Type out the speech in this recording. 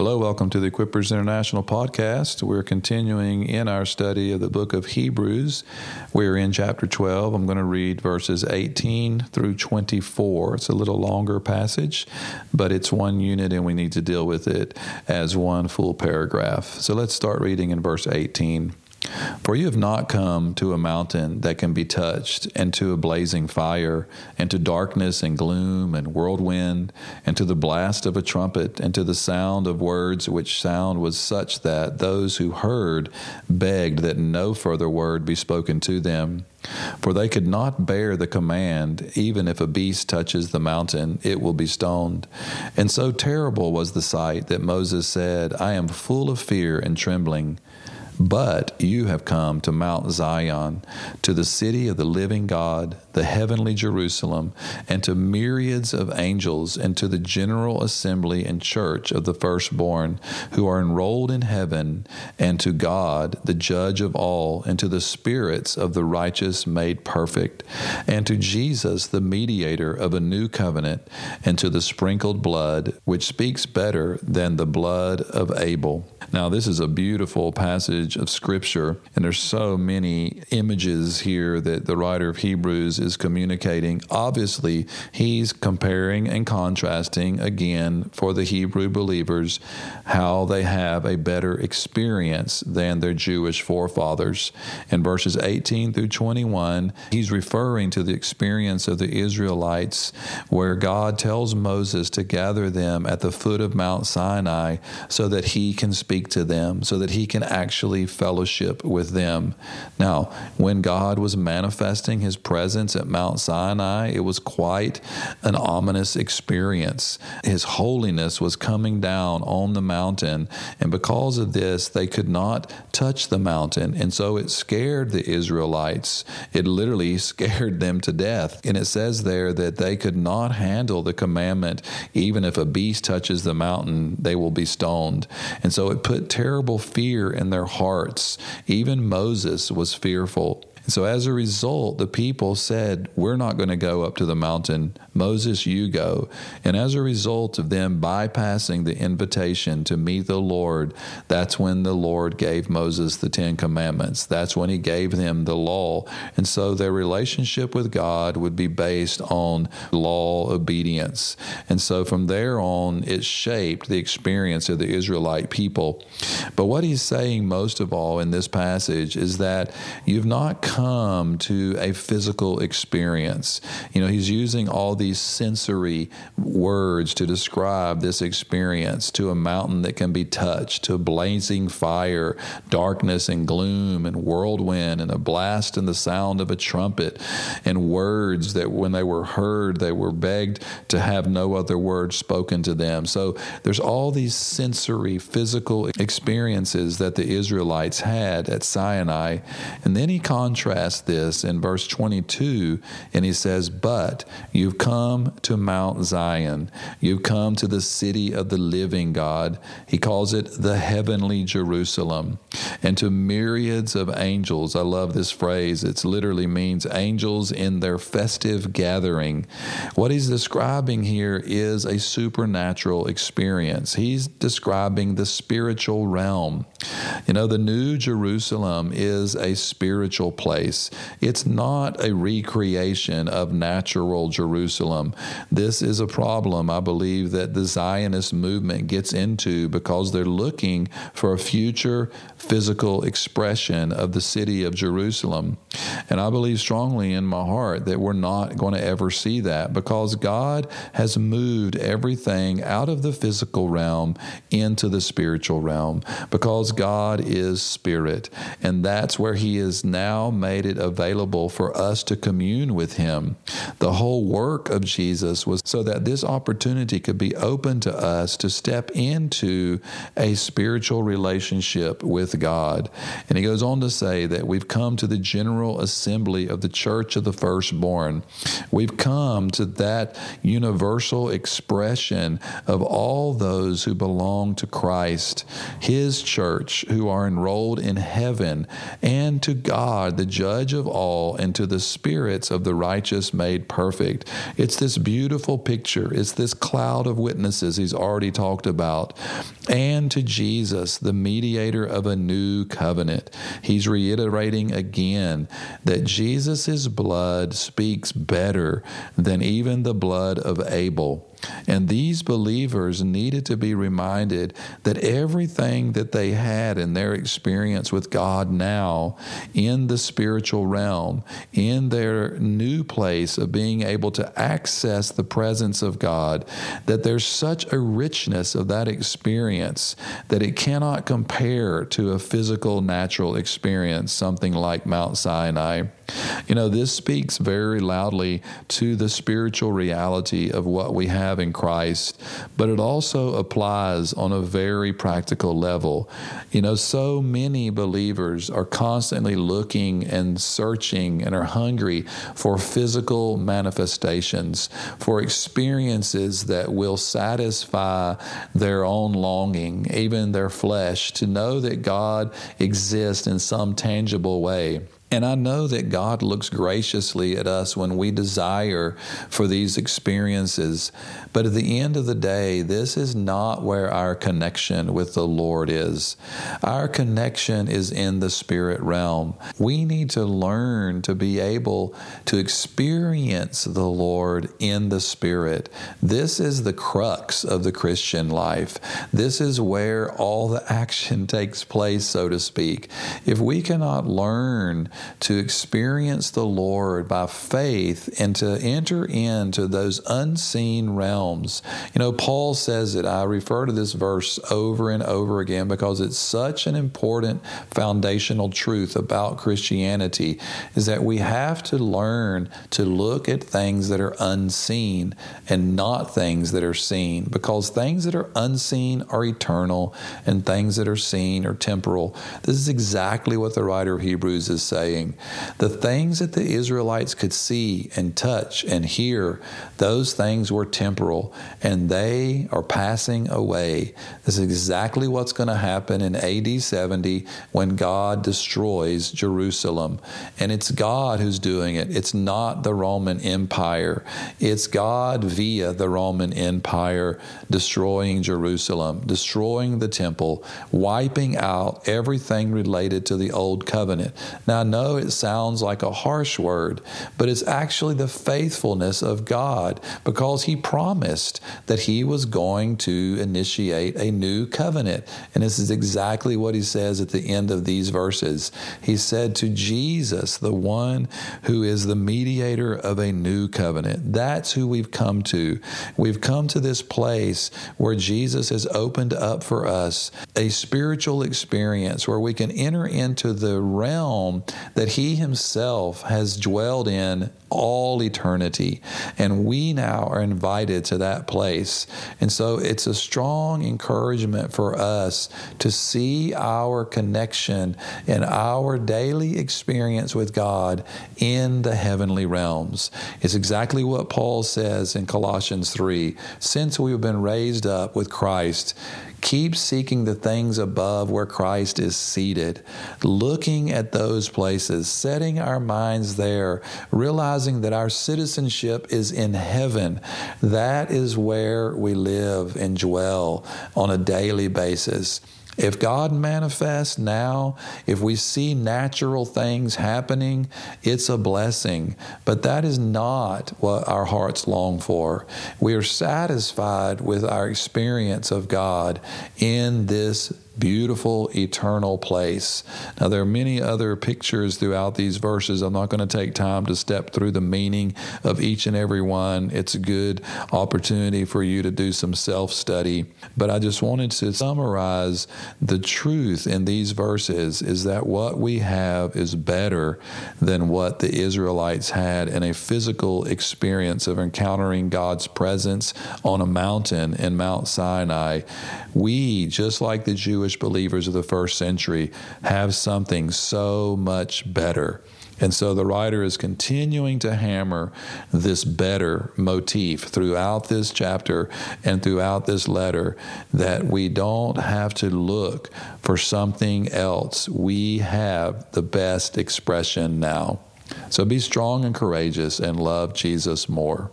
Hello, welcome to the Equippers International podcast. We're continuing in our study of the book of Hebrews. We're in chapter 12. I'm going to read verses 18 through 24. It's a little longer passage, but it's one unit and we need to deal with it as one full paragraph. So let's start reading in verse 18. For you have not come to a mountain that can be touched, and to a blazing fire, and to darkness and gloom and whirlwind, and to the blast of a trumpet, and to the sound of words, which sound was such that those who heard begged that no further word be spoken to them. For they could not bear the command, even if a beast touches the mountain, it will be stoned. And so terrible was the sight that Moses said, I am full of fear and trembling. But you have come to Mount Zion, to the city of the living God, the heavenly Jerusalem, and to myriads of angels, and to the general assembly and church of the firstborn who are enrolled in heaven, and to God, the judge of all, and to the spirits of the righteous made perfect, and to Jesus, the mediator of a new covenant, and to the sprinkled blood, which speaks better than the blood of Abel. Now, this is a beautiful passage of Scripture, and there's so many images here that the writer of Hebrews is communicating. Obviously, he's comparing and contrasting again for the Hebrew believers how they have a better experience than their Jewish forefathers. In verses 18 through 21, he's referring to the experience of the Israelites where God tells Moses to gather them at the foot of Mount Sinai so that he can speak speak to them so that he can actually fellowship with them. Now, when God was manifesting his presence at Mount Sinai, it was quite an ominous experience. His holiness was coming down on the mountain, and because of this, they could not touch the mountain. And so it scared the Israelites. It literally scared them to death. And it says there that they could not handle the commandment, even if a beast touches the mountain, they will be stoned. And so it put terrible fear in their hearts. Even Moses was fearful. So as a result, the people said, We're not going to go up to the mountain. Moses, you go. And as a result of them bypassing the invitation to meet the Lord, that's when the Lord gave Moses the Ten Commandments. That's when he gave them the law. And so their relationship with God would be based on law obedience. And so from there on, it shaped the experience of the Israelite people. But what he's saying most of all in this passage is that you've not come come to a physical experience. You know, he's using all these sensory words to describe this experience to a mountain that can be touched, to blazing fire, darkness and gloom and whirlwind and a blast and the sound of a trumpet and words that when they were heard, they were begged to have no other words spoken to them. So there's all these sensory, physical experiences that the Israelites had at Sinai. And then he contrasts contrast this in verse 22, and he says, But you've come to Mount Zion, you've come to the city of the living God. He calls it the heavenly Jerusalem, and to myriads of angels. I love this phrase. It literally means angels in their festive gathering. What he's describing here is a supernatural experience. He's describing the spiritual realm. You know, the New Jerusalem is a spiritual place. It's not a recreation of natural Jerusalem. This is a problem I believe that the Zionist movement gets into because they're looking for a future physical expression of the city of Jerusalem. And I believe strongly in my heart that we're not going to ever see that because God has moved everything out of the physical realm into the spiritual realm because God is spirit. And that's where He has now made it available for us to commune with Him. The whole work of Jesus was so that this opportunity could be open to us to step into a spiritual relationship with God. And He goes on to say that we've come to the general assembly of the church of the firstborn. We've come to that universal expression of all those who belong to Christ, His church, who are enrolled in heaven, and to God, the judge of all, and to the spirits of the righteous made perfect. It's this beautiful picture. It's this cloud of witnesses he's already talked about. And to Jesus, the mediator of a new covenant. He's reiterating again that Jesus' blood speaks better than even the blood of Abel. And these believers needed to be reminded that everything that they had in their experience with God now in the spiritual realm, in their new place of being able to access the presence of God, that there's such a richness of that experience that it cannot compare to a physical, natural experience, something like Mount Sinai. You know, this speaks very loudly to the spiritual reality of what we have in Christ, but it also applies on a very practical level. You know, so many believers are constantly looking and searching and are hungry for physical manifestations, for experiences that will satisfy their own longing, even their flesh, to know that God exists in some tangible way. And I know that God looks graciously at us when we desire for these experiences. But at the end of the day, this is not where our connection with the Lord is. Our connection is in the spirit realm. We need to learn to be able to experience the Lord in the spirit. This is the crux of the Christian life. This is where all the action takes place, so to speak. If we cannot learn to experience the Lord by faith and to enter into those unseen realms. You know, Paul says it. I refer to this verse over and over again because it's such an important foundational truth about Christianity is that we have to learn to look at things that are unseen and not things that are seen because things that are unseen are eternal and things that are seen are temporal. This is exactly what the writer of Hebrews is saying. The things that the Israelites could see and touch and hear, those things were temporal and they are passing away. This is exactly what's going to happen in AD 70 when God destroys Jerusalem. And it's God who's doing it, it's not the Roman Empire. It's God via the Roman Empire destroying Jerusalem, destroying the temple, wiping out everything related to the Old Covenant. Now, I know it sounds like a harsh word, but it's actually the faithfulness of God because He promised that He was going to initiate a new covenant. And this is exactly what He says at the end of these verses. He said to Jesus, the one who is the mediator of a new covenant. That's who we've come to. We've come to this place where Jesus has opened up for us a spiritual experience where we can enter into the realm that He Himself has dwelled in all eternity. And we now are invited to that place. And so it's a strong encouragement for us to see our connection and our daily experience with God in the heavenly realms. It's exactly what Paul says in Colossians 3 since we've been raised up with Christ, Keep seeking the things above where Christ is seated, looking at those places, setting our minds there, realizing that our citizenship is in heaven. That is where we live and dwell on a daily basis. If God manifests now, if we see natural things happening, it's a blessing. But that is not what our hearts long for. We are satisfied with our experience of God in this beautiful, eternal place. Now, there are many other pictures throughout these verses. I'm not going to take time to step through the meaning of each and every one. It's a good opportunity for you to do some self study. But I just wanted to summarize the truth in these verses is that what we have is better than what the Israelites had in a physical experience of encountering God's presence on a mountain in Mount Sinai. We, just like the Jewish believers of the first century, have something so much better. And so the writer is continuing to hammer this better motif throughout this chapter and throughout this letter that we don't have to look for something else. We have the best expression now. So be strong and courageous and love Jesus more.